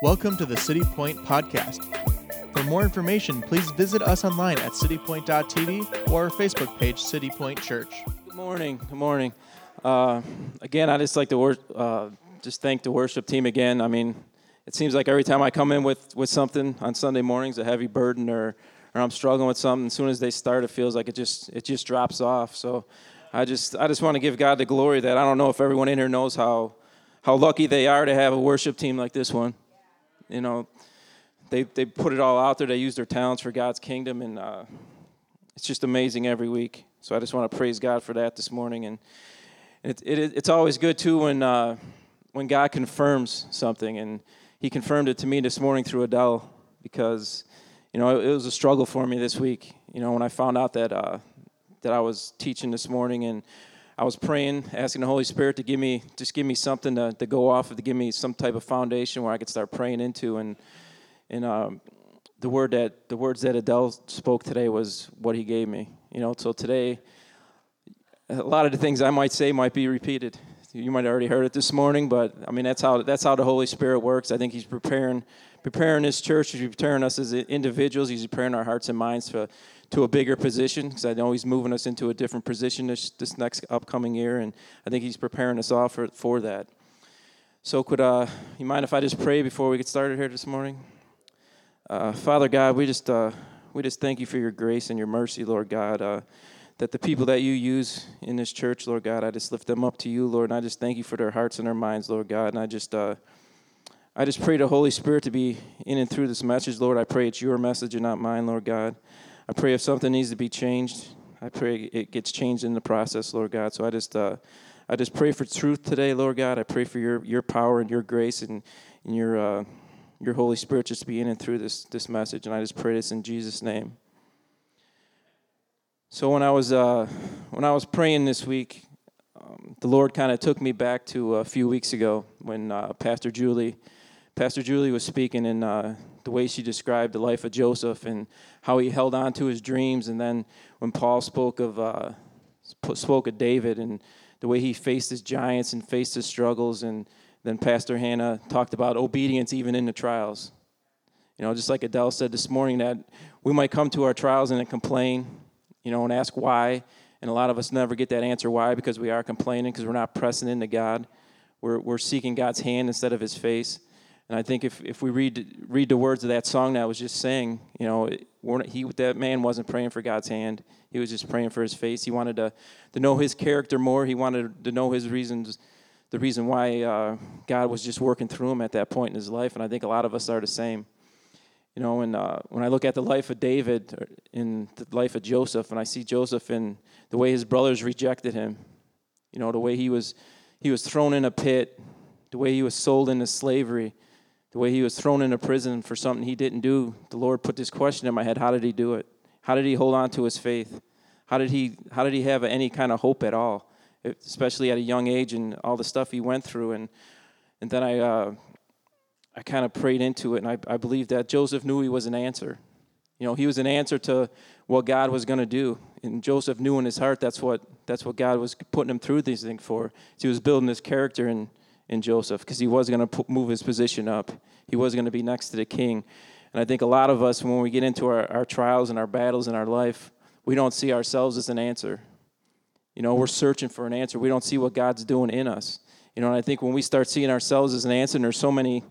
Welcome to the City Point Podcast. For more information, please visit us online at citypoint.tv or our Facebook page, City Point Church. Good morning. Good morning. Uh, again, I just like to wor- uh, just thank the worship team again. I mean, it seems like every time I come in with, with something on Sunday mornings, a heavy burden, or or I'm struggling with something, as soon as they start, it feels like it just it just drops off. So I just I just want to give God the glory that I don't know if everyone in here knows how how lucky they are to have a worship team like this one. You know, they they put it all out there. They use their talents for God's kingdom, and uh, it's just amazing every week. So I just want to praise God for that this morning, and it, it it's always good too when uh, when God confirms something, and He confirmed it to me this morning through Adele because you know it, was a struggle for me this week. You know when I found out that uh, that I was teaching this morning and I was praying, asking the Holy Spirit to give me just give me something to, to go off of, to give me some type of foundation where I could start praying into. And and um, the word that the words that Adele spoke today was what He gave me. You know, so today a lot of the things I might say might be repeated. You might have already heard it this morning, but I mean that's how that's how the Holy Spirit works. I think He's preparing preparing this church, He's preparing us as individuals, He's preparing our hearts and minds for to a bigger position because I know he's moving us into a different position this, this next upcoming year, and I think he's preparing us all for, for that. So, could uh, you mind if I just pray before we get started here this morning? Uh, Father God, we just uh, we just thank you for your grace and your mercy, Lord God. That the people that you use in this church, Lord God, I just lift them up to you, Lord, and I just thank you for their hearts and their minds, Lord God. And I just uh, I just pray the Holy Spirit to be in and through this message, Lord. I pray it's your message and not mine, Lord God. I pray if something needs to be changed, I pray it gets changed in the process, Lord God. So I just, uh, I just pray for truth today, Lord God. I pray for your, your power and your grace and, and your, uh, your Holy Spirit just to be in and through this, this message. And I just pray this in Jesus' name. So when I was, uh, when I was praying this week, um, the Lord kind of took me back to a few weeks ago when uh, Pastor Julie, Pastor Julie was speaking, and uh, the way she described the life of Joseph and how he held on to his dreams. And then when Paul spoke of uh, spoke of David and the way he faced his giants and faced his struggles, and then Pastor Hannah talked about obedience even in the trials. You know, just like Adele said this morning, that we might come to our trials and complain, you know, and ask why. And a lot of us never get that answer why because we are complaining because we're not pressing into God. We're, we're seeking God's hand instead of his face. And I think if, if we read read the words of that song that I was just saying, you know, he that man wasn't praying for God's hand. He was just praying for his face. He wanted to, to know his character more. He wanted to know his reasons, the reason why uh, God was just working through him at that point in his life. And I think a lot of us are the same. You know, and uh, when I look at the life of David uh, in the life of Joseph, and I see Joseph in the way his brothers rejected him, you know, the way he was he was thrown in a pit, the way he was sold into slavery the way he was thrown into prison for something he didn't do, the Lord put this question in my head: How did he do it? How did he hold on to his faith? How did he How did he have any kind of hope at all, especially at a young age and all the stuff he went through? And and then I uh, I kind of prayed into it, and I, I believe that Joseph knew he was an answer. You know, he was an answer to what God was going to do, and Joseph knew in his heart that's what that's what God was putting him through these things for. He was building his character and in Joseph because he was going to move his position up. He was going to be next to the king. And I think a lot of us, when we get into our, our trials and our battles in our life, we don't see ourselves as an answer. You know, we're searching for an answer. We don't see what God's doing in us. You know, and I think when we start seeing ourselves as an answer, and there's so many,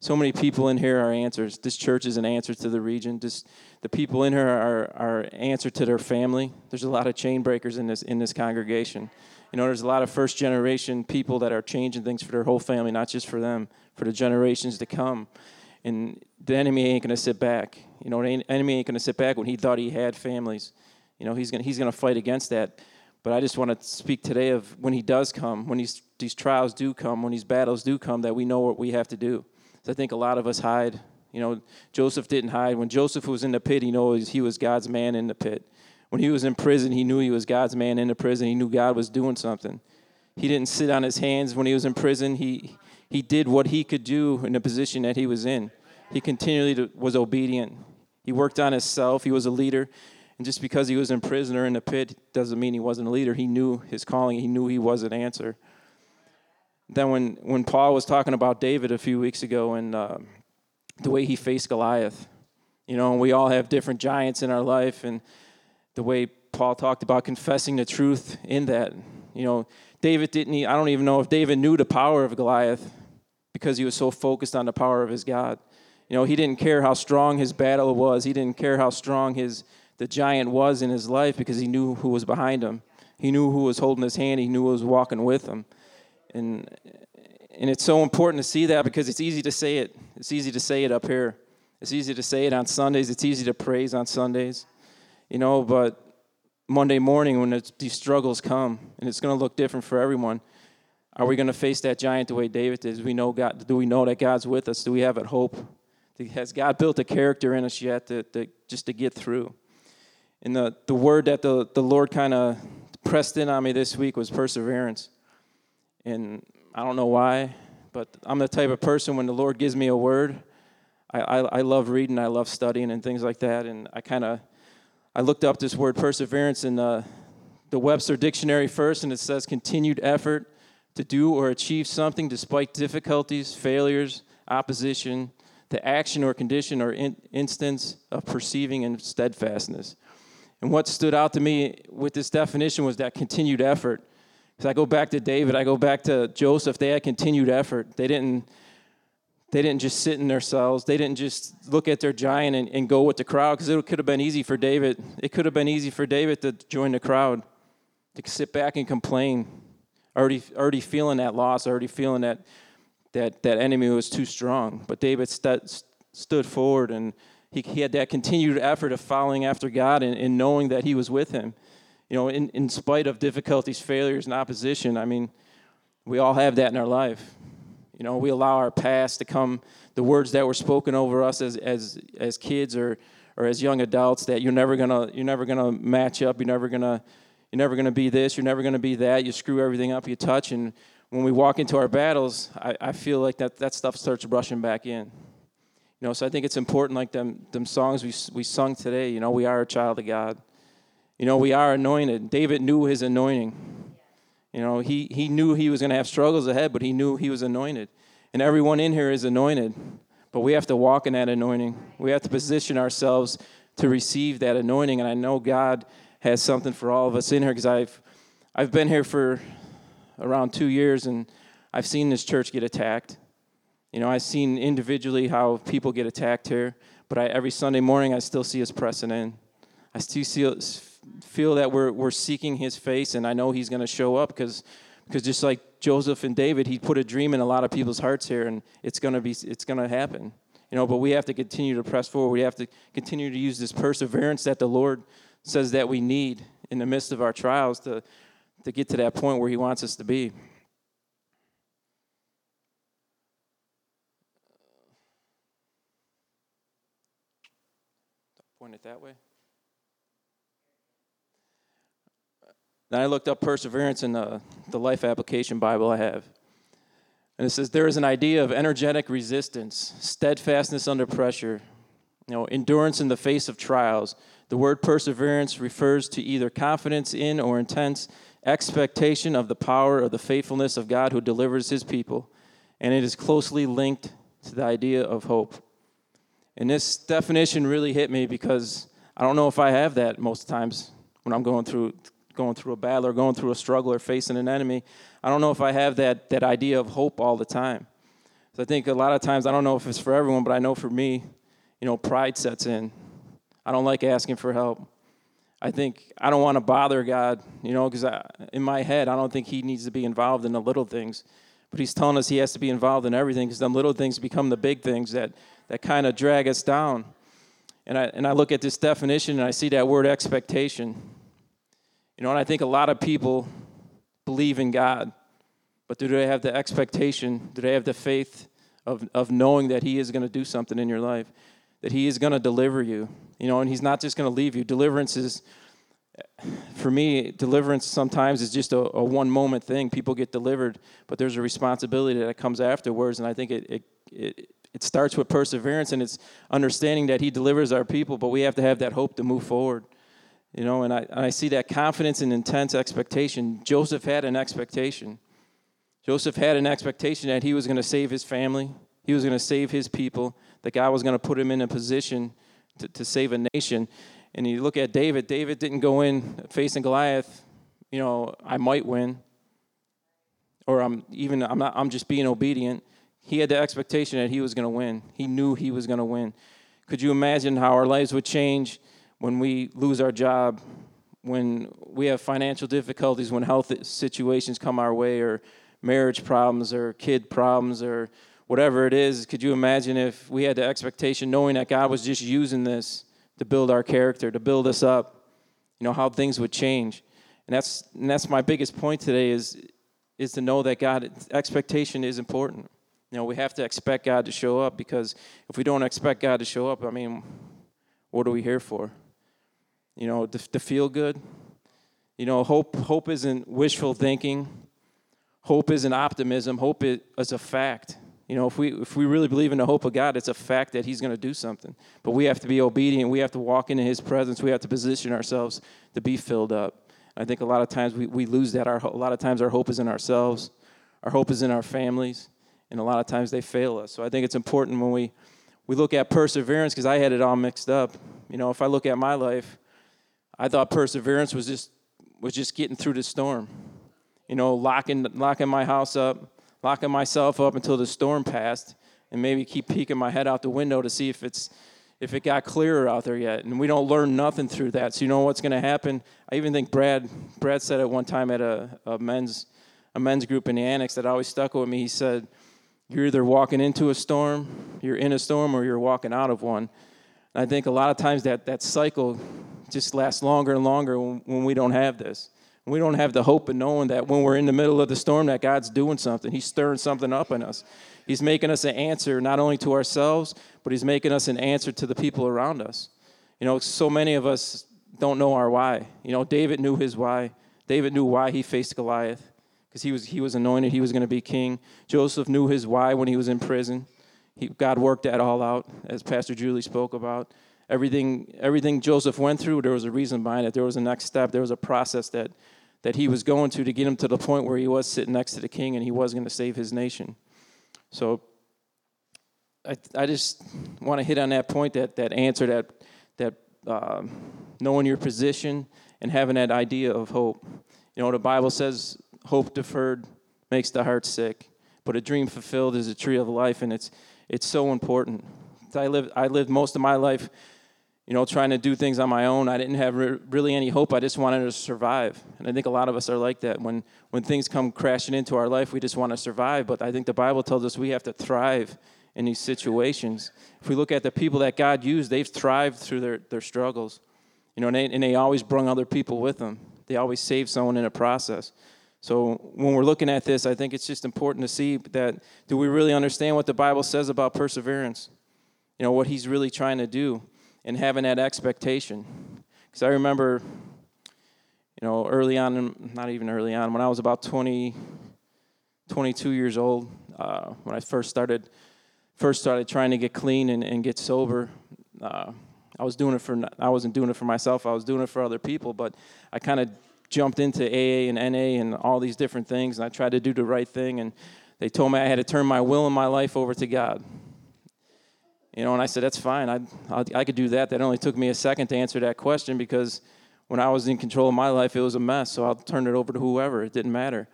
so many people in here are answers. This church is an answer to the region. Just the people in here are are answer to their family. There's a lot of chain breakers in this in this congregation. You know, there's a lot of first generation people that are changing things for their whole family, not just for them, for the generations to come. And the enemy ain't to sit back. You know, the enemy ain't to sit back when he thought he had families. You know, he's gonna he's to fight against that. But I just want to speak today of when he does come, when these these trials do come, when these battles do come, that we know what we have to do. I think a lot of us hide. You know, Joseph didn't hide. When Joseph was in the pit, he knows he was God's man in the pit. When he was in prison, he knew he was God's man in the prison. He knew God was doing something. He didn't sit on his hands when he was in prison. He, he did what he could do in the position that he was in. He continually was obedient. He worked on himself. He was a leader. And just because he was in prison or in the pit doesn't mean he wasn't a leader. He knew his calling, he knew he was an answer. Then, when, when Paul was talking about David a few weeks ago, and uh, the way he faced Goliath. You know, we all have different giants in our life, and the way Paul talked about confessing the truth in that. You know, David didn't, I don't even know if David knew the power of Goliath because he was so focused on the power of his God. You know, he didn't care how strong his battle was. He didn't care how strong his the giant was in his life because he knew who was behind him. He knew who was holding his hand. He knew who was walking with him. And and it's so important to see that because it's easy to say it. It's easy to say it up here. It's easy to say it on Sundays. It's easy to praise on Sundays. You know, but Monday morning when these struggles come, and it's going to look different for everyone, are we going to face that giant the way David did? Do we know God? Do we know that God's with us? Do we have that hope? Has God built a character in us yet to, to just to get through? And the, the word that the, the Lord kind of pressed in on me this week was perseverance. And I don't know why, but I'm the type of person when the Lord gives me a word, I, I, I love reading, I love studying and things like that. And I kind of I looked up this word perseverance in the, the Webster Dictionary first, and it says continued effort to do or achieve something despite difficulties, failures, opposition, the action or condition or in, instance of perceiving and steadfastness. And what stood out to me with this definition was that continued effort. Because I go back to David, I go back to Joseph, they had continued effort. They didn't, they didn't just sit in their cells. They didn't just look at their giant and, and go with the crowd because it could have been easy for David. It could have been easy for David to join the crowd, to sit back and complain, already, already feeling that loss, already feeling that that that enemy was too strong. But David st- stood forward and he, he had that continued effort of following after God and, and knowing that he was with him. You know, in, in spite of difficulties, failures, and opposition, I mean, we all have that in our life. You know, we allow our past to come, the words that were spoken over us as, as, as kids or, or as young adults that you're never gonna, you're never gonna match up, you're never gonna, you're never gonna be this, you're never gonna be that, you screw everything up you touch, and when we walk into our battles, I, I feel like that, that stuff starts brushing back in. You know, so I think it's important, like them, them songs we, we sung today, you know, we are a child of God. You know, we are anointed. David knew his anointing. You know, he, he knew he was going to have struggles ahead, but he knew he was anointed. And everyone in here is anointed. But we have to walk in that anointing. We have to position ourselves to receive that anointing. And I know God has something for all of us in here because I've, I've been here for around two years, and I've seen this church get attacked. You know, I've seen individually how people get attacked here, but I, every Sunday morning I still see us pressing in. I still see, feel that we're, we're seeking his face, and I know he's going to show up because because just like Joseph and David, he put a dream in a lot of people's hearts here, and it's going to be it's going to happen. You know, but we have to continue to press forward. We have to continue to use this perseverance that the Lord says that we need in the midst of our trials to to get to that point where He wants us to be. Point it that way. Then I looked up perseverance in the, the Life Application Bible I have. And it says there is an idea of energetic resistance, steadfastness under pressure, you know, endurance in the face of trials. The word perseverance refers to either confidence in or intense expectation of the power of the faithfulness of God who delivers his people, and it is closely linked to the idea of hope. And this definition really hit me because I don't know if I have that most times when I'm going through going through a battle or going through a struggle or facing an enemy. I don't know if I have that that idea of hope all the time. So I think a lot of times I don't know if it's for everyone, but I know for me, you know, pride sets in. I don't like asking for help. I think I don't want to bother God, you know, because in my head, I don't think He needs to be involved in the little things. But He's telling us He has to be involved in everything because them little things become the big things that, that kind of drag us down. And I, and I look at this definition and I see that word expectation. You know, and I think a lot of people believe in God, but do they have the expectation? Do they have the faith of, of knowing that He is going to do something in your life? That He is going to deliver you? You know, and He's not just going to leave you. Deliverance is, for me, deliverance sometimes is just a, a, one moment thing. People get delivered, but there's a responsibility that comes afterwards, and I think it, it, it, it starts with perseverance and it's understanding that He delivers our people, but we have to have that hope to move forward. You know, and I, and I see that confidence and intense expectation. Joseph had an expectation. Joseph had an expectation that he was going to save his family, He was going to save his people, that God was going to put him in a position to, to save a nation. And you look at David, David didn't go in facing Goliath, you know, I might win. Or I'm even I'm not I'm just being obedient. He had the expectation that he was going to win. He knew he was going to win. Could you imagine how our lives would change when we lose our job, when we have financial difficulties, when health situations come our way, or marriage problems, or kid problems, or whatever it is? Could you imagine if we had the expectation, knowing that God was just using this to build our character, to build us up, you know, how things would change? And that's, and that's my biggest point today is, is to know that God, expectation is important. You know, we have to expect God to show up because if we don't expect God to show up, I mean, what are we here for? You know, to, to feel good? You know, hope, hope isn't wishful thinking. Hope isn't optimism. Hope is a fact. You know, if we if we really believe in the hope of God, it's a fact that He's going to do something. But we have to be obedient. We have to walk into His presence. We have to position ourselves to be filled up. I think a lot of times we, we lose that. Our, a lot of times our hope is in ourselves. Our hope is in our families and a lot of times they fail us. So I think it's important when we we look at perseverance because I had it all mixed up. You know, if I look at my life, I thought perseverance was just was just getting through the storm. You know, locking locking my house up, locking myself up until the storm passed, and maybe keep peeking my head out the window to see if it's if it got clearer out there yet. And we don't learn nothing through that. So you know what's going to happen? I even think Brad Brad said it one time at a, a men's a men's group in the annex that always stuck with me. He said you're either walking into a storm, you're in a storm, or you're walking out of one. And I think a lot of times that, that cycle just lasts longer and longer when, when we don't have this. We don't have the hope of knowing that when we're in the middle of the storm that God's doing something. He's stirring something up in us. He's making us an answer not only to ourselves, but he's making us an answer to the people around us. You know, so many of us don't know our why. You know, David knew his why. David knew why he faced Goliath because he was, he was anointed, he was going to be king. Joseph knew his why when he was in prison. He, God worked that all out, as Pastor Julie spoke about. Everything, everything Joseph went through, there was a reason behind it. There was a next step. There was a process that, that he was going to to get him to the point where he was sitting next to the king and he was going to save his nation. So I, I just want to hit on that point, that, that answer, that, that um, knowing your position and having that idea of hope. You know, the Bible says hope deferred makes the heart sick, but a dream fulfilled is a tree of life, and it's it's so important. I lived I lived most of my life, you know, trying to do things on my own. I didn't have re- really any hope. I just wanted to survive, and I think a lot of us are like that. When when things come crashing into our life, we just want to survive. But I think the Bible tells us we have to thrive in these situations. If we look at the people that God used, they've thrived through their, their struggles. You know, and they, and they always bring other people with them. They always save someone in a process. So when we're looking at this, I think it's just important to see that do we really understand what the Bible says about perseverance? You know, what he's really trying to do and having that expectation. Because I remember, you know, early on, not even early on, when I was about 20, 22 years old, uh, when I first started, first started trying to get clean and, and get sober, uh, I was doing it for, I wasn't doing it for myself, I was doing it for other people, but I kind of jumped into AA and NA and all these different things, and I tried to do the right thing, and they told me I had to turn my will and my life over to God. You know, and I said, that's fine. I, I could do that. That only took me a second to answer that question because when I was in control of my life, it was a mess. So I'll turn it over to whoever. It didn't matter.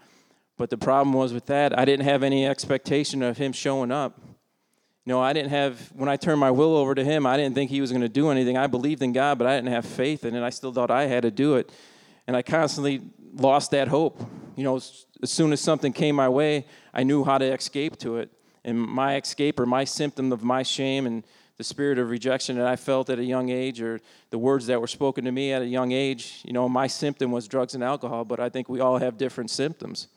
But the problem was with that, I didn't have any expectation of him showing up. You know, I didn't have, when I turned my will over to him, I didn't think he was going to do anything. I believed in God, but I didn't have faith in it. I still thought I had to do it and I constantly lost that hope. You know, as soon as something came my way, I knew how to escape to it. And my escape or my symptom of my shame and the spirit of rejection that I felt at a young age, or the words that were spoken to me at a young age, you know, my symptom was drugs and alcohol, but I think we all have different symptoms.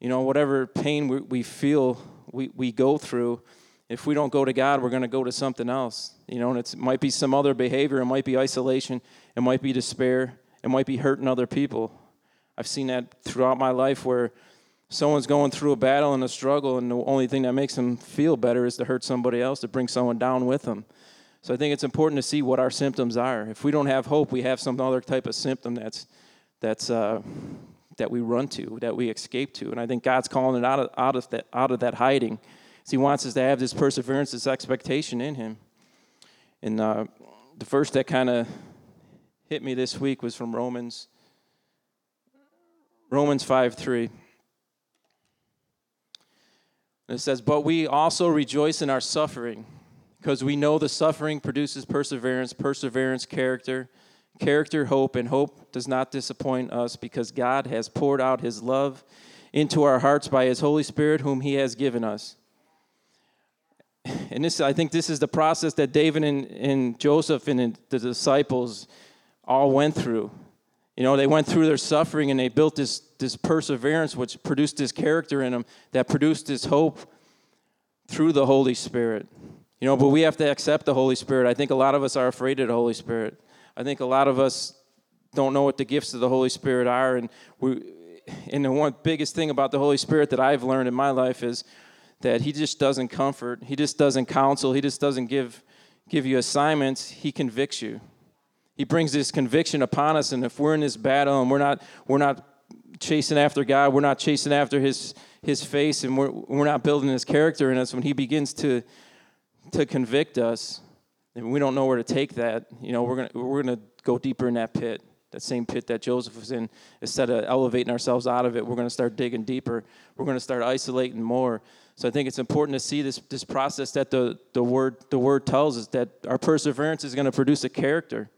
You know, whatever pain we, we feel, we, we go through, if we don't go to God, we're going to go to something else. You know, and it might be some other behavior, it might be isolation, it might be despair, it might be hurting other people. I've seen that throughout my life where someone's going through a battle and a struggle, and the only thing that makes them feel better is to hurt somebody else, to bring someone down with them. So I think it's important to see what our symptoms are. If we don't have hope, we have some other type of symptom that's that's uh, that we run to, that we escape to, and I think God's calling it out of out of that out of that hiding. He wants us to have this perseverance, this expectation in Him. And uh, the verse that kind of hit me this week was from Romans Romans 5 3. it says, But we also rejoice in our suffering, because we know the suffering produces perseverance, perseverance, character, character, hope, and hope does not disappoint us because God has poured out his love into our hearts by his Holy Spirit, whom he has given us. And this, I think this is the process that David and, and Joseph and the disciples all went through. You know, they went through their suffering and they built this, this perseverance, which produced this character in them that produced this hope through the Holy Spirit. You know, but we have to accept the Holy Spirit. I think a lot of us are afraid of the Holy Spirit. I think a lot of us don't know what the gifts of the Holy Spirit are. And, we, and the one biggest thing about the Holy Spirit that I've learned in my life is that He just doesn't comfort, He just doesn't counsel, He just doesn't give, give you assignments, He convicts you. He brings this conviction upon us, and if we're in this battle and we're not, we're not chasing after God, we're not chasing after His, his face, and we're, we're not building His character in us, when He begins to, to convict us, and we don't know where to take that, you know, we're gonna we're gonna go deeper in that pit, that same pit that Joseph was in. Instead of elevating ourselves out of it, we're gonna start digging deeper. We're gonna start isolating more. So I think it's important to see this this process that the the word the word tells us that our perseverance is gonna produce a character.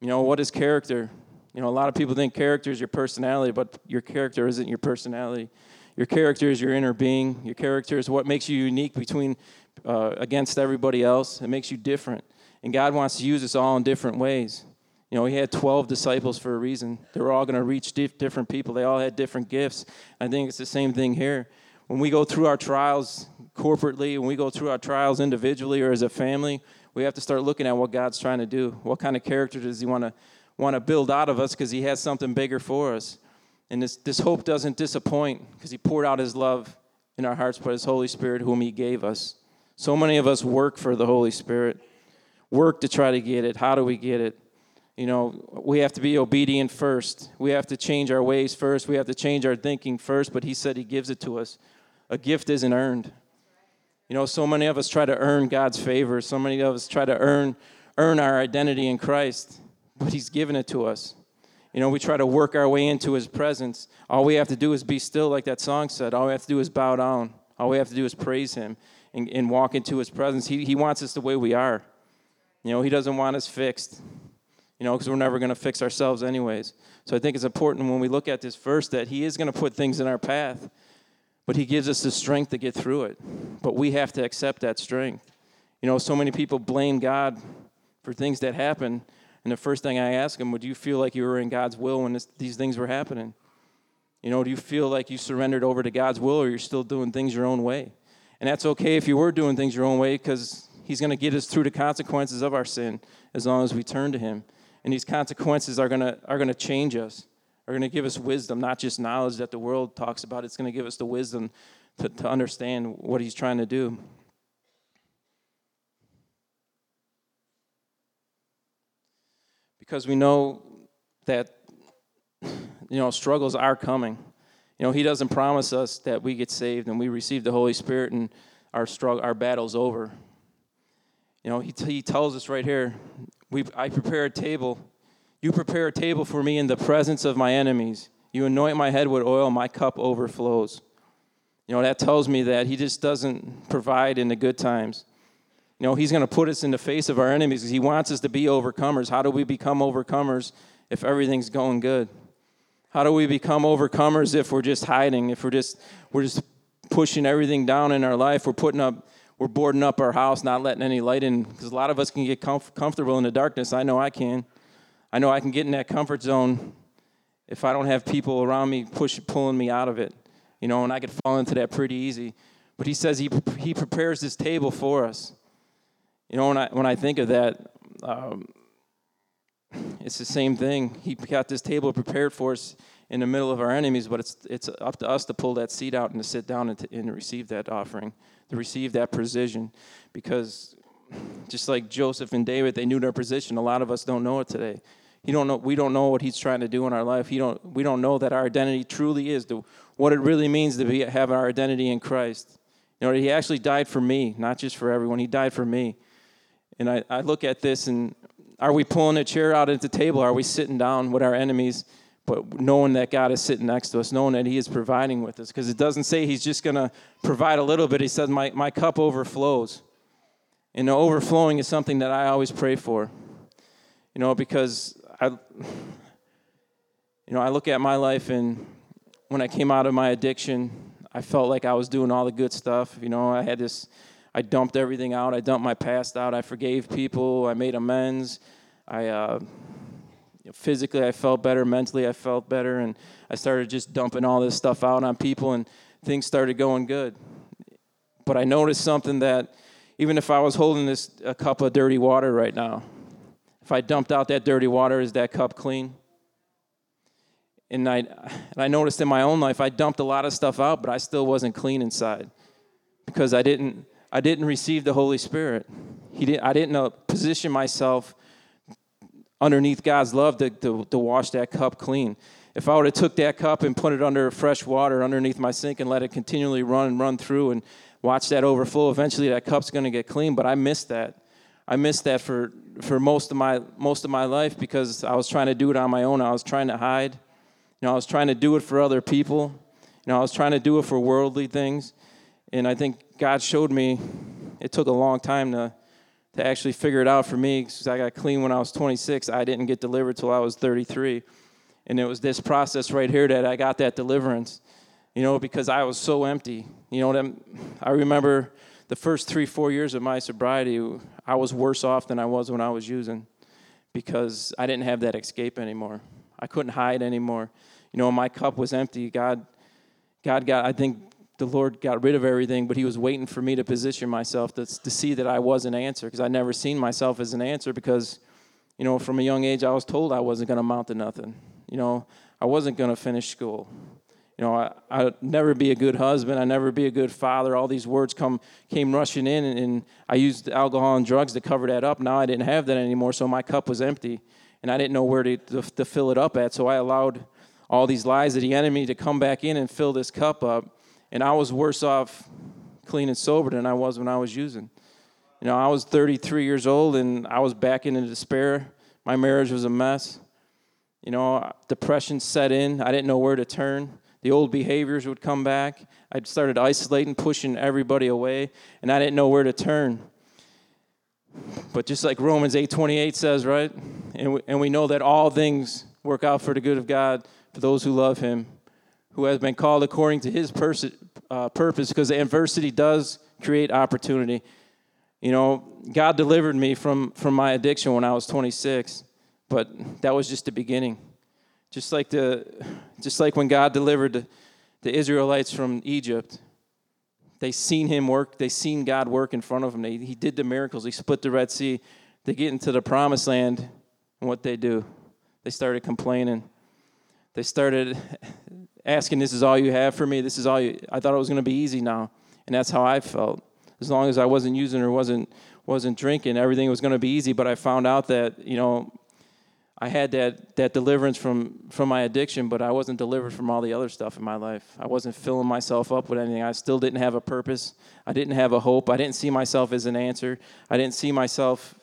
You know, what is character? You know, a lot of people think character is your personality, but your character isn't your personality. Your character is your inner being. Your character is what makes you unique between uh, against everybody else. It makes you different. And God wants to use us all in different ways. You know, He had 12 disciples for a reason. They were all going to reach different people, they all had different gifts. I think it's the same thing here. When we go through our trials corporately, when we go through our trials individually or as a family, we have to start looking at what God's trying to do. What kind of character does He want to want to build out of us because He has something bigger for us. And this, this hope doesn't disappoint because He poured out His love in our hearts by His Holy Spirit, whom He gave us. So many of us work for the Holy Spirit, work to try to get it. How do we get it? You know, we have to be obedient first. We have to change our ways first. We have to change our thinking first, but He said He gives it to us. A gift isn't earned. You know, so many of us try to earn God's favor. So many of us try to earn, earn our identity in Christ, but He's given it to us. You know, we try to work our way into His presence. All we have to do is be still, like that song said. All we have to do is bow down. All we have to do is praise Him and, and walk into his presence. He, he wants us the way we are. You know, he doesn't want us fixed, you know, because we're never going to fix ourselves anyways. So I think it's important when we look at this verse that he is going to put things in our path, but he gives us the strength to get through it. But we have to accept that strength. You know, so many people blame God for things that happen. And the first thing I ask them, would you feel like you were in God's will when this, these things were happening? You know, do you feel like you surrendered over to God's will or you're still doing things your own way? And that's okay if you were doing things your own way because He's going to get us through the consequences of our sin as long as we turn to Him. And these consequences are going to, are going to change us, are going to give us wisdom, not just knowledge that the world talks about. It's going to give us the wisdom to, to understand what He's trying to do. Because we know that you know struggles are coming you know, He doesn't promise us that we get saved and we receive the Holy Spirit and our struggle, our battle's over. You know, He, he tells us right here, we, I prepare a table. You prepare a table for me in the presence of my enemies. You anoint my head with oil, my cup overflows. You know, that tells me that He just doesn't provide in the good times. You know, He's going to put us in the face of our enemies because He wants us to be overcomers. How do we become overcomers if everything's going good? How do we become overcomers if we're just hiding? If we're just we're just pushing everything down in our life? We're putting up we're boarding up our house, not letting any light in because a lot of us can get comf- comfortable in the darkness. I know I can. I know I can get in that comfort zone if I don't have people around me push pulling me out of it. You know, and I could fall into that pretty easy. But he says he he prepares this table for us. You know, when I when I think of that, um, it's the same thing. He got this table prepared for us in the middle of our enemies, but it's, it's up to us to pull that seat out and to sit down and, to, and receive that offering, to receive that precision. Because just like Joseph and David, they knew their position. A lot of us don't know it today. He don't know, we don't know what he's trying to do in our life. He don't, we don't know that our identity truly is the, what it really means to be, have our identity in Christ. You know, he actually died for me, not just for everyone. He died for me. And I, I look at this and are we pulling a chair out at the table? Are we sitting down with our enemies, but knowing that God is sitting next to us, knowing that He is providing with us? Because it doesn't say He's just going to provide a little bit. He says, my, my cup overflows. And the overflowing is something that I always pray for. You know, because I, you know, I look at my life and when I came out of my addiction, I felt like I was doing all the good stuff. You know, I had this I dumped everything out. I dumped my past out. I forgave people. I made amends. I uh, physically I felt better. Mentally I felt better, and I started just dumping all this stuff out on people, and things started going good. But I noticed something that even if I was holding this a cup of dirty water right now, if I dumped out that dirty water, is that cup clean? And I, and I noticed in my own life, I dumped a lot of stuff out, but I still wasn't clean inside because I didn't I didn't receive the Holy Spirit. He didn't, I didn't uh, position myself underneath God's love to, to, to wash that cup clean. If I would have took that cup and put it under fresh water underneath my sink and let it continually run and run through and watch that overflow, eventually that cup's going to get clean. But I missed that. I missed that for, for most of my most of my life because I was trying to do it on my own. I was trying to hide. You know, I was trying to do it for other people. You know, I was trying to do it for worldly things. And I think God showed me, it took a long time to, to actually figure it out for me because I got clean when I was 26. I didn't get delivered till I was 33. And it was this process right here that I got that deliverance, you know, because I was so empty. You know, I remember the first three, four years of my sobriety, I was worse off than I was when I was using because I didn't have that escape anymore. I couldn't hide anymore. You know, my cup was empty. God, God got, I think the Lord got rid of everything, but He was waiting for me to position myself to, to see that I was an answer because I never seen myself as an answer because, you know, from a young age I was told I wasn't going to amount to nothing. You know, I wasn't going to finish school. You know, I, I'd never be a good husband. I'd never be a good father. All these words come came rushing in, and, and I used alcohol and drugs to cover that up. Now I didn't have that anymore, so my cup was empty, and I didn't know where to, to, to fill it up at. So I allowed all these lies of the enemy to come back in and fill this cup up and I was worse off clean and sober than I was when I was using. You know, I was 33 years old and I was back into despair. My marriage was a mess. You know, depression set in. I didn't know where to turn. The old behaviors would come back. I'd started isolating, pushing everybody away, and I didn't know where to turn. But just like Romans 8:28 says, right? And we, and we know that all things work out for the good of God for those who love him who has been called according to his pers- uh, purpose because adversity does create opportunity. You know, God delivered me from, from my addiction when I was 26, but that was just the beginning. Just like, the, just like when God delivered the, Israelites from Egypt, they seen him work, they seen God work in front of them. They, he did the miracles, he split the Red Sea. They get into the promised land, and what they do? They started complaining. They started asking, This is all you have for me? This is all you. I thought it was going to be easy now. And that's how I felt. As long as I wasn't using or wasn't, wasn't drinking, everything was going to be easy. But I found out that, you know, I had that, that deliverance from, from my addiction, but I wasn't delivered from all the other stuff in my life. I wasn't filling myself up with anything. I still didn't have a purpose. I didn't have a hope. I didn't see myself as an answer. I didn't see myself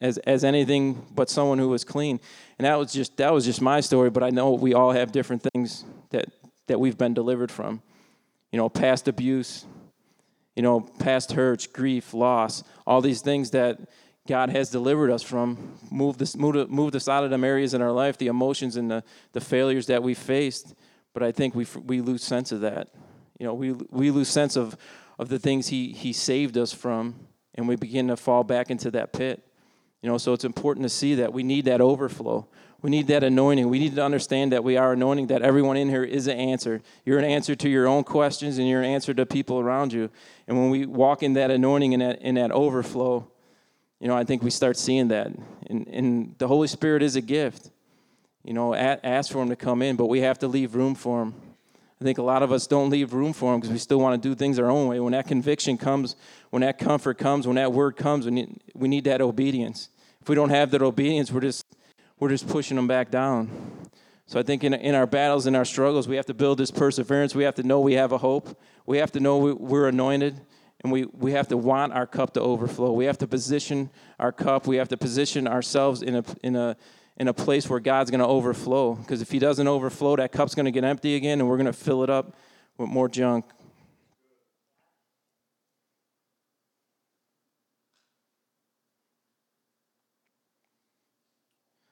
as, as anything but someone who was clean. And that was just that was just my story, but I know we all have different things that that we've been delivered from. You know, past abuse, you know, past hurts, grief, loss, all these things that God has delivered us from, moved us, moved, moved us out of them areas in our life, the emotions and the, the failures that we faced. But I think we, we lose sense of that. You know, we, we lose sense of, of the things he, he saved us from, and we begin to fall back into that pit. You know, so it's important to see that we need that overflow. We need that anointing. We need to understand that we are anointing, that everyone in here is an answer. You're an answer to your own questions and you're an answer to people around you. And when we walk in that anointing and that, in that overflow, you know, I think we start seeing that. And, and the Holy Spirit is a gift. You know, ask for Him to come in, but we have to leave room for Him. I think a lot of us don't leave room for Him because we still want to do things our own way. When that conviction comes, when that comfort comes, when that word comes, we need, we need that obedience. If we don't have that obedience, we're just we're just pushing them back down. So I think in, in our battles, in our struggles, we have to build this perseverance. We have to know we have a hope. We have to know we, we're anointed. And we, we have to want our cup to overflow. We have to position our cup. We have to position ourselves in a, in a, in a place where God's going to overflow. Because if He doesn't overflow, that cup's going to get empty again, and we're going to fill it up with more junk.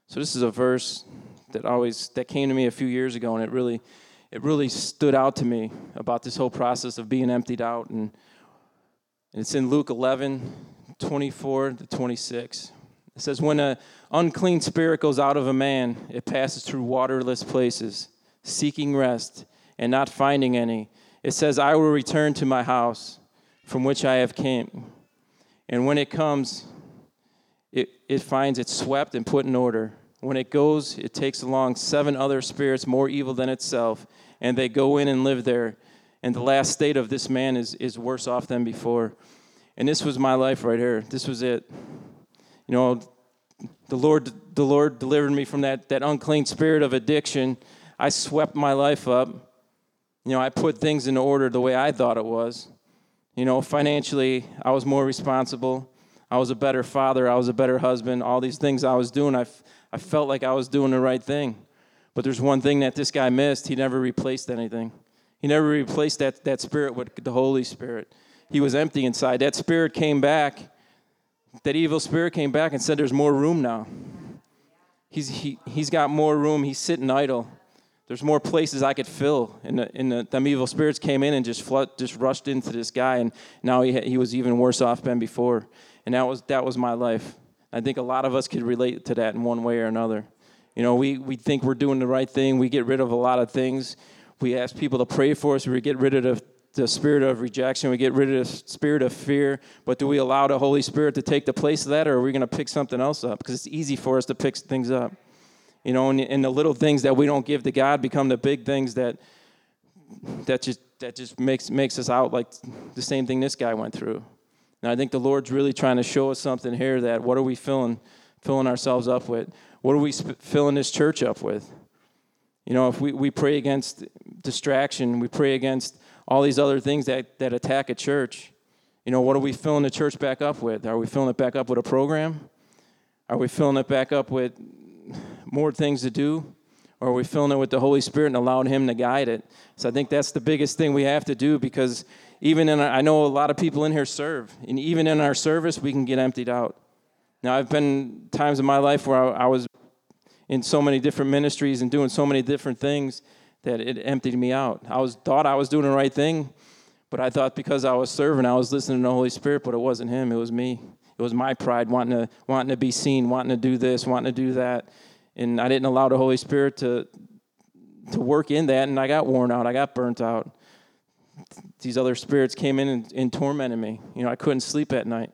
So this is a verse that always that came to me a few years ago, and it really, it really stood out to me about this whole process of being emptied out, and, and it's in Luke 11, 24 to 26. It says, "When an unclean spirit goes out of a man, it passes through waterless places, seeking rest, and not finding any. It says, I will return to my house from which I have came. And when it comes, it, it finds it swept and put in order. When it goes, it takes along seven other spirits more evil than itself, and they go in and live there. And the last state of this man is, is worse off than before. And this was my life right here. This was it. You know, the Lord, the Lord delivered me from that, that unclean spirit of addiction. I swept my life up. You know, I put things in order the way I thought it was. You know, financially, I was more responsible. I was a better father. I was a better husband. All these things I was doing, I, f- I felt like I was doing the right thing. But there's one thing that this guy missed. He never replaced anything. He never replaced that, that spirit with the Holy Spirit. He was empty inside. That spirit came back. That evil spirit came back and said, There's more room now. He's, he, he's got more room. He's sitting idle. There's more places I could fill. And, the, and the, them evil spirits came in and just flood, just rushed into this guy. And now he, he was even worse off than before. And that was, that was my life. I think a lot of us could relate to that in one way or another. You know, we, we think we're doing the right thing. We get rid of a lot of things. We ask people to pray for us. We get rid of the, the spirit of rejection. We get rid of the spirit of fear. But do we allow the Holy Spirit to take the place of that, or are we going to pick something else up? Because it's easy for us to pick things up. You know, and, and the little things that we don't give to God become the big things that that just that just makes makes us out like the same thing this guy went through. And I think the Lord's really trying to show us something here that what are we filling filling ourselves up with? What are we sp- filling this church up with? You know, if we, we pray against distraction, we pray against all these other things that, that attack a church, you know, what are we filling the church back up with? Are we filling it back up with a program? Are we filling it back up with more things to do? Or are we filling it with the Holy Spirit and allowing Him to guide it? So I think that's the biggest thing we have to do because even in, our, I know a lot of people in here serve, and even in our service, we can get emptied out. Now, I've been times in my life where I, I was in so many different ministries and doing so many different things that it emptied me out. I was thought I was doing the right thing, but I thought because I was serving, I was listening to the Holy Spirit, but it wasn't Him, it was me. It was my pride wanting to wanting to be seen, wanting to do this, wanting to do that and I didn't allow the Holy Spirit to to work in that, and I got worn out. I got burnt out. These other spirits came in and, and tormented me. You know, I couldn't sleep at night.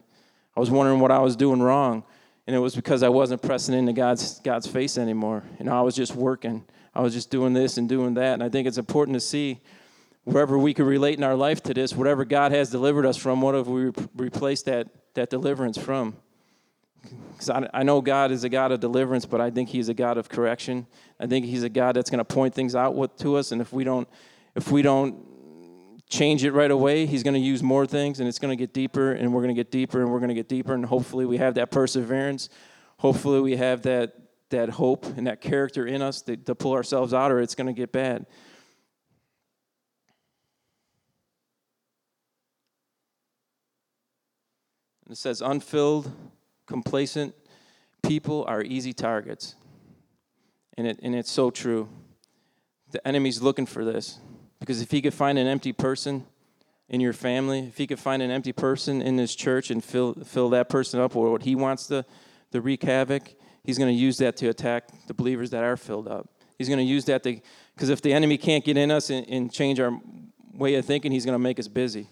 I was wondering what I was doing wrong, and it was because I wasn't pressing into God's God's face anymore. You know, I was just working. I was just doing this and doing that, and I think it's important to see wherever we could relate in our life to this, whatever God has delivered us from, what have we replaced that that deliverance from? Because I, I know God is a God of deliverance, but I think He's a God of correction. I think He's a God that's going to point things out to us, and if we don't, if we don't change it right away, He's going to use more things, and it's going to get deeper, and we're going to get deeper, and we're going to get deeper, and hopefully we have that perseverance. Hopefully we have that that hope and that character in us to, to pull ourselves out, or it's going to get bad. And it says, unfilled complacent people are easy targets. And, it, and it's so true. The enemy's looking for this. Because if he could find an empty person in your family, if he could find an empty person in this church and fill, fill that person up or what he wants to, to wreak havoc, he's going to use that to attack the believers that are filled up. He's going to use that to, because if the enemy can't get in us and, and change our way of thinking, he's going to make us busy.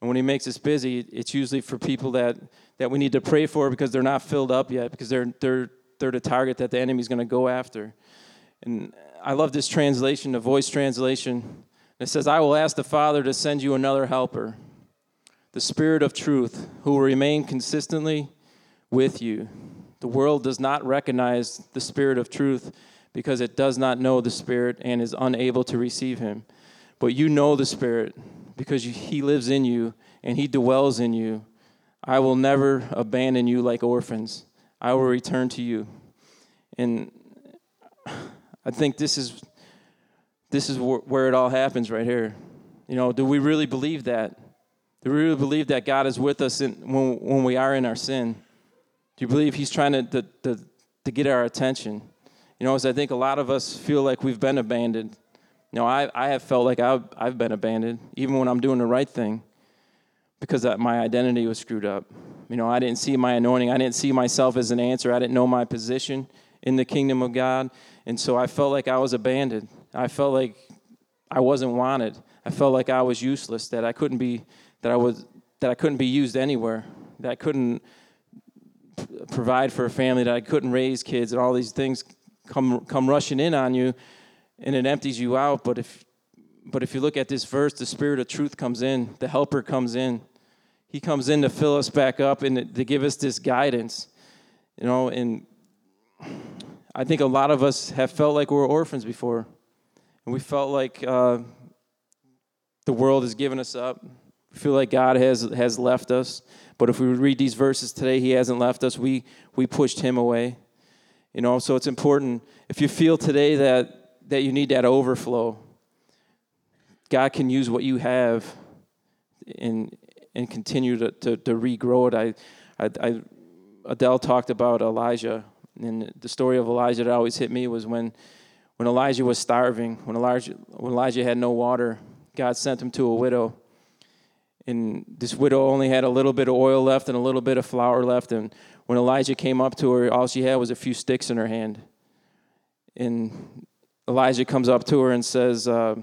And when he makes us busy, it's usually for people that, that we need to pray for because they're not filled up yet, because they're, they're, they're the target that the enemy's going to go after. And I love this translation, the voice translation. It says, I will ask the Father to send you another helper, the Spirit of truth, who will remain consistently with you. The world does not recognize the Spirit of truth because it does not know the Spirit and is unable to receive him. But you know the Spirit because he lives in you and he dwells in you. I will never abandon you like orphans. I will return to you. And I think this is this is where it all happens right here. You know, do we really believe that? Do we really believe that God is with us in, when, when we are in our sin? Do you believe He's trying to, to, to, to get our attention? You know, as I think a lot of us feel like we've been abandoned. You know, I, I have felt like I've, I've been abandoned, even when I'm doing the right thing, because my identity was screwed up. You know, I didn't see my anointing. I didn't see myself as an answer. I didn't know my position in the kingdom of God. And so I felt like I was abandoned. I felt like I wasn't wanted. I felt like I was useless, that I couldn't be that I was that I couldn't be used anywhere, that I couldn't provide for a family, that I couldn't raise kids, and all these things come come rushing in on you, and it empties you out. But if but if you look at this verse, the Spirit of truth comes in, the Helper comes in. He comes in to fill us back up and to give us this guidance, you know. And I think a lot of us have felt like we were orphans before, and we felt like uh, the world has given us up We feel like God has has left us. But if we read these verses today, He hasn't left us. We we pushed Him away. You know, so it's important. If you feel today that that you need that overflow, God can use what you have and and continue to, to, to regrow it. I, I, I Adele talked about Elijah, and the story of Elijah that always hit me was when when Elijah was starving, when Elijah when Elijah had no water, God sent him to a widow and this widow only had a little bit of oil left and a little bit of flour left. And when Elijah came up to her, all she had was a few sticks in her hand. And Elijah comes up to her and says, uh,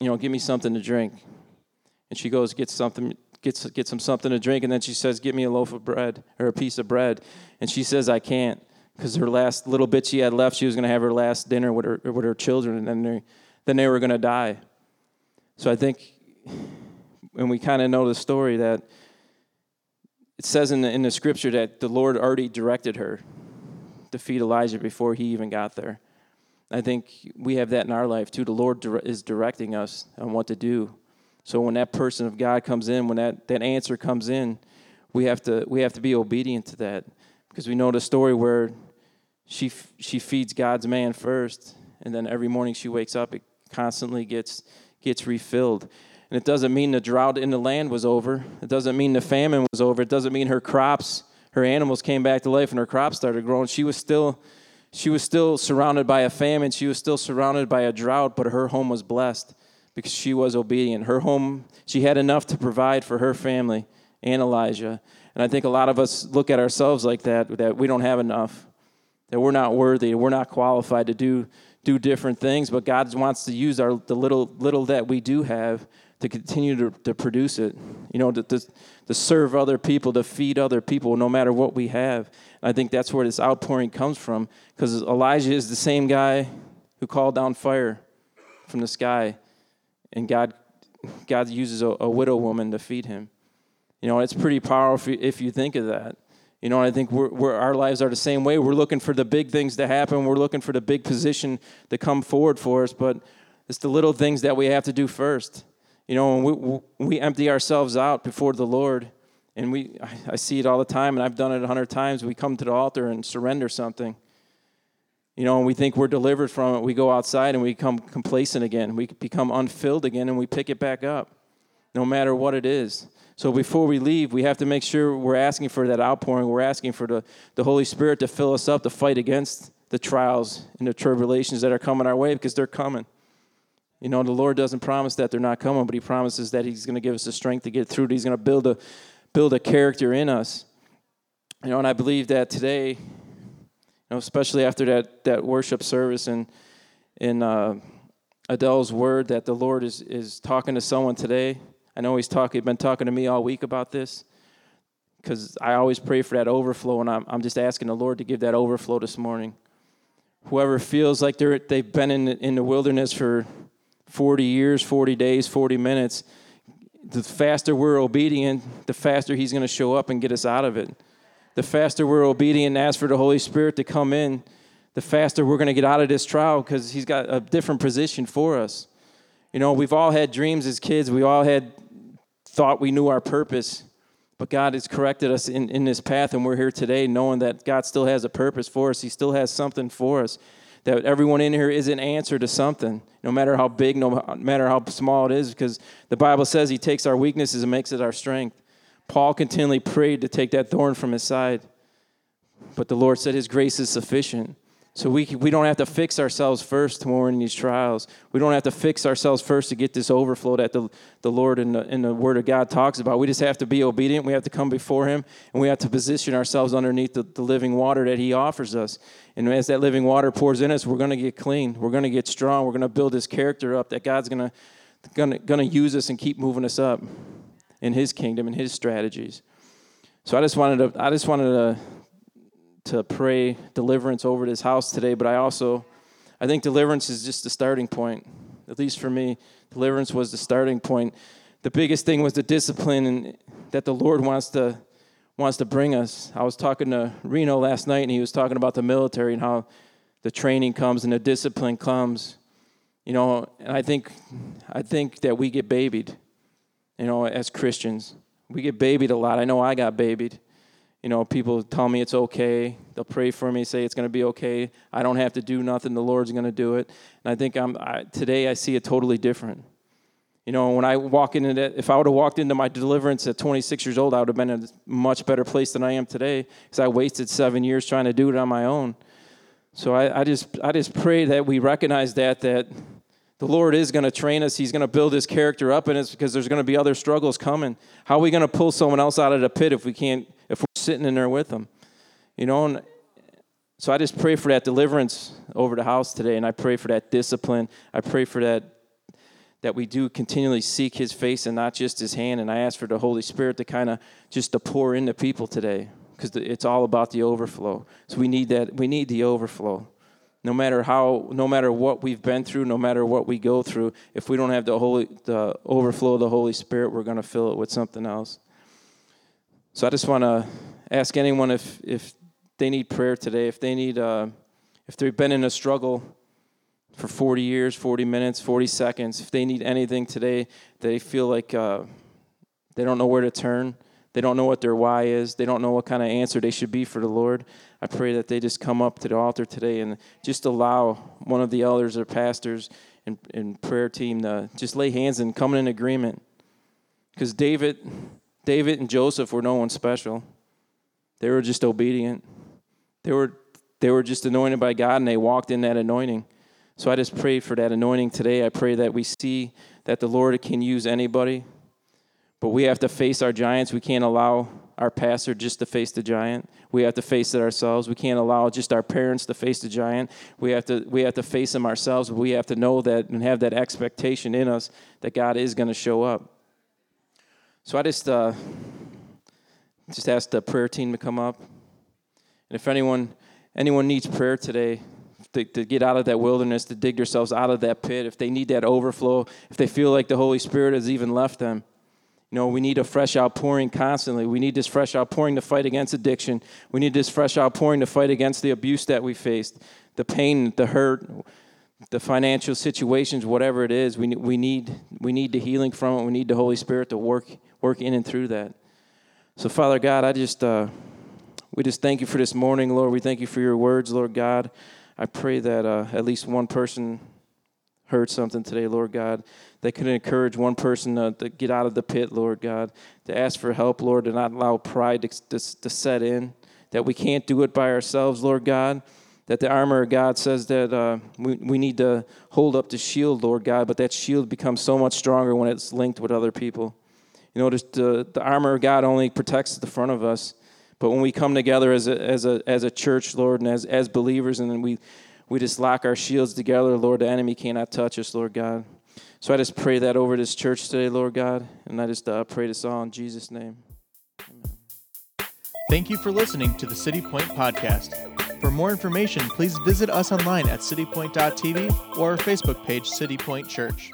You know, give me something to drink. And she goes, Get something. Gets, gets him something to drink, and then she says, Give me a loaf of bread or a piece of bread. And she says, I can't, because her last little bit she had left, she was going to have her last dinner with her, with her children, and then they, then they were going to die. So I think and we kind of know the story that it says in the, in the scripture that the Lord already directed her to feed Elijah before he even got there. I think we have that in our life too. The Lord is directing us on what to do. So when that person of God comes in, when that, that answer comes in, we have to we have to be obedient to that because we know the story where she she feeds God's man first, and then every morning she wakes up, it constantly gets gets refilled. And it doesn't mean the drought in the land was over. It doesn't mean the famine was over. It doesn't mean her crops, her animals came back to life and her crops started growing. She was still she was still surrounded by a famine. She was still surrounded by a drought, but her home was blessed because she was obedient. Her home, she had enough to provide for her family and Elijah. And I think a lot of us look at ourselves like that, that we don't have enough, that we're not worthy, we're not qualified to do do different things, but God wants to use our the little little that we do have to continue to, to produce it, you know, to, to, to serve other people, to feed other people, no matter what we have. And I think that's where this outpouring comes from, because Elijah is the same guy who called down fire from the sky, and God, God uses a, a widow woman to feed him. You know, it's pretty powerful if you think of that. You know, I think we're, we're, our lives are the same way. We're looking for the big things to happen. We're looking for the big position to come forward for us, but it's the little things that we have to do first. You know, when we, we empty ourselves out before the Lord, and we, I see it all the time, and I've done it a hundred times. We come to the altar and surrender something. You know, and we think we're delivered from it. We go outside and we become complacent again. We become unfilled again, and we pick it back up, no matter what it is. So before we leave, we have to make sure we're asking for that outpouring. We're asking for the, the Holy Spirit to fill us up to fight against the trials and the tribulations that are coming our way because they're coming. You know, the Lord doesn't promise that they're not coming, but He promises that He's going to give us the strength to get through it. He's going to build a build a character in us. You know, and I believe that today, you know, especially after that that worship service and in uh, Adele's word, that the Lord is is talking to someone today. I know He's talking, been talking to me all week about this, because I always pray for that overflow, and I'm I'm just asking the Lord to give that overflow this morning. Whoever feels like they're they've been in in the wilderness for 40 years, 40 days, 40 minutes, the faster we're obedient, the faster He's going to show up and get us out of it. The faster we're obedient and ask for the Holy Spirit to come in, the faster we're going to get out of this trial because He's got a different position for us. You know, we've all had dreams as kids, we all had thought we knew our purpose. But God has corrected us in, in this path, and we're here today knowing that God still has a purpose for us. He still has something for us. That everyone in here is an answer to something, no matter how big, no matter how small it is, because the Bible says He takes our weaknesses and makes it our strength. Paul continually prayed to take that thorn from his side, but the Lord said His grace is sufficient. So we, we don't have to fix ourselves first when we're in these trials. We don't have to fix ourselves first to get this overflow that the, the Lord and the, and the Word of God talks about. We just have to be obedient. We have to come before Him, and we have to position ourselves underneath the, the living water that He offers us. And as that living water pours in us, we're going to get clean. We're going to get strong. We're going to build His character up that God's going to going to use us and keep moving us up in His kingdom and His strategies. So I just wanted to I just wanted to to pray deliverance over this house today, but I also I think deliverance is just the starting point. At least for me, deliverance was the starting point. The biggest thing was the discipline and that the Lord wants to wants to bring us. I was talking to Reno last night and he was talking about the military and how the training comes and the discipline comes. You know, and I think I think that we get babied, you know, as Christians. We get babied a lot. I know I got babied. You know, people tell me it's okay. They'll pray for me, say it's going to be okay. I don't have to do nothing. The Lord's going to do it. And I think I'm I, today I see it totally different. You know, when I walk into that, if I would have walked into my deliverance at 26 years old, I would have been in a much better place than I am today because I wasted seven years trying to do it on my own. So I, I just I just pray that we recognize that that the Lord is going to train us. He's going to build His character up in us because there's going to be other struggles coming. How are we going to pull someone else out of the pit if we can't sitting in there with them. You know, and so I just pray for that deliverance over the house today, and I pray for that discipline. I pray for that that we do continually seek his face and not just his hand and i ask for the holy spirit to kind of just to pour into people today because it's all about the overflow so we need that we need the overflow no matter how no matter what we've been through no matter what we go through if we don't have the holy the overflow of the holy spirit we're going to fill it with something else so I just want to ask anyone if, if they need prayer today, if they need, uh, if they've been in a struggle for 40 years, 40 minutes, 40 seconds, if they need anything today, they feel like uh, they don't know where to turn, they don't know what their why is, they don't know what kind of answer they should be for the Lord, I pray that they just come up to the altar today and just allow one of the elders or pastors and, and prayer team to just lay hands and come in agreement. Because David, David and Joseph were no one special. They were just obedient. They were, they were just anointed by God and they walked in that anointing. So I just pray for that anointing today. I pray that we see that the Lord can use anybody, but we have to face our giants. We can't allow our pastor just to face the giant. We have to face it ourselves. We can't allow just our parents to face the giant. We have to we have to face them ourselves. We have to know that and have that expectation in us that God is going to show up. So I just uh, just ask the prayer team to come up, and if anyone anyone needs prayer today to, to get out of that wilderness, to dig themselves out of that pit, if they need that overflow, if they feel like the Holy Spirit has even left them, you know, we need a fresh outpouring constantly. We need this fresh outpouring to fight against addiction. We need this fresh outpouring to fight against the abuse that we faced, the pain, the hurt, the financial situations, whatever it is. We, we, need, we need the healing from it. We need the Holy Spirit to work work in and through that. So, Father God, I just, uh, we just thank you for this morning, Lord. We thank you for your words, Lord God. I pray that uh, at least one person heard something today, Lord God, that could encourage one person to, to, get out of the pit, Lord God, to ask for help, Lord, to not allow pride to, to, to set in, that we can't do it by ourselves, Lord God, that the armor of God says that uh, we, we need to hold up the shield, Lord God, but that shield becomes so much stronger when it's linked with other people. You know, the, the armor of God only protects the front of us. But when we come together as a, as a, as a church, Lord, and as, as believers, and then we, we just lock our shields together, Lord, the enemy cannot touch us, Lord God. So I just pray that over this church today, Lord God, and I just uh, pray this all in Jesus' name. Amen. Thank you for listening to the City Point podcast. For more information, please visit us online at citypoint.tv or our Facebook page, City Point Church.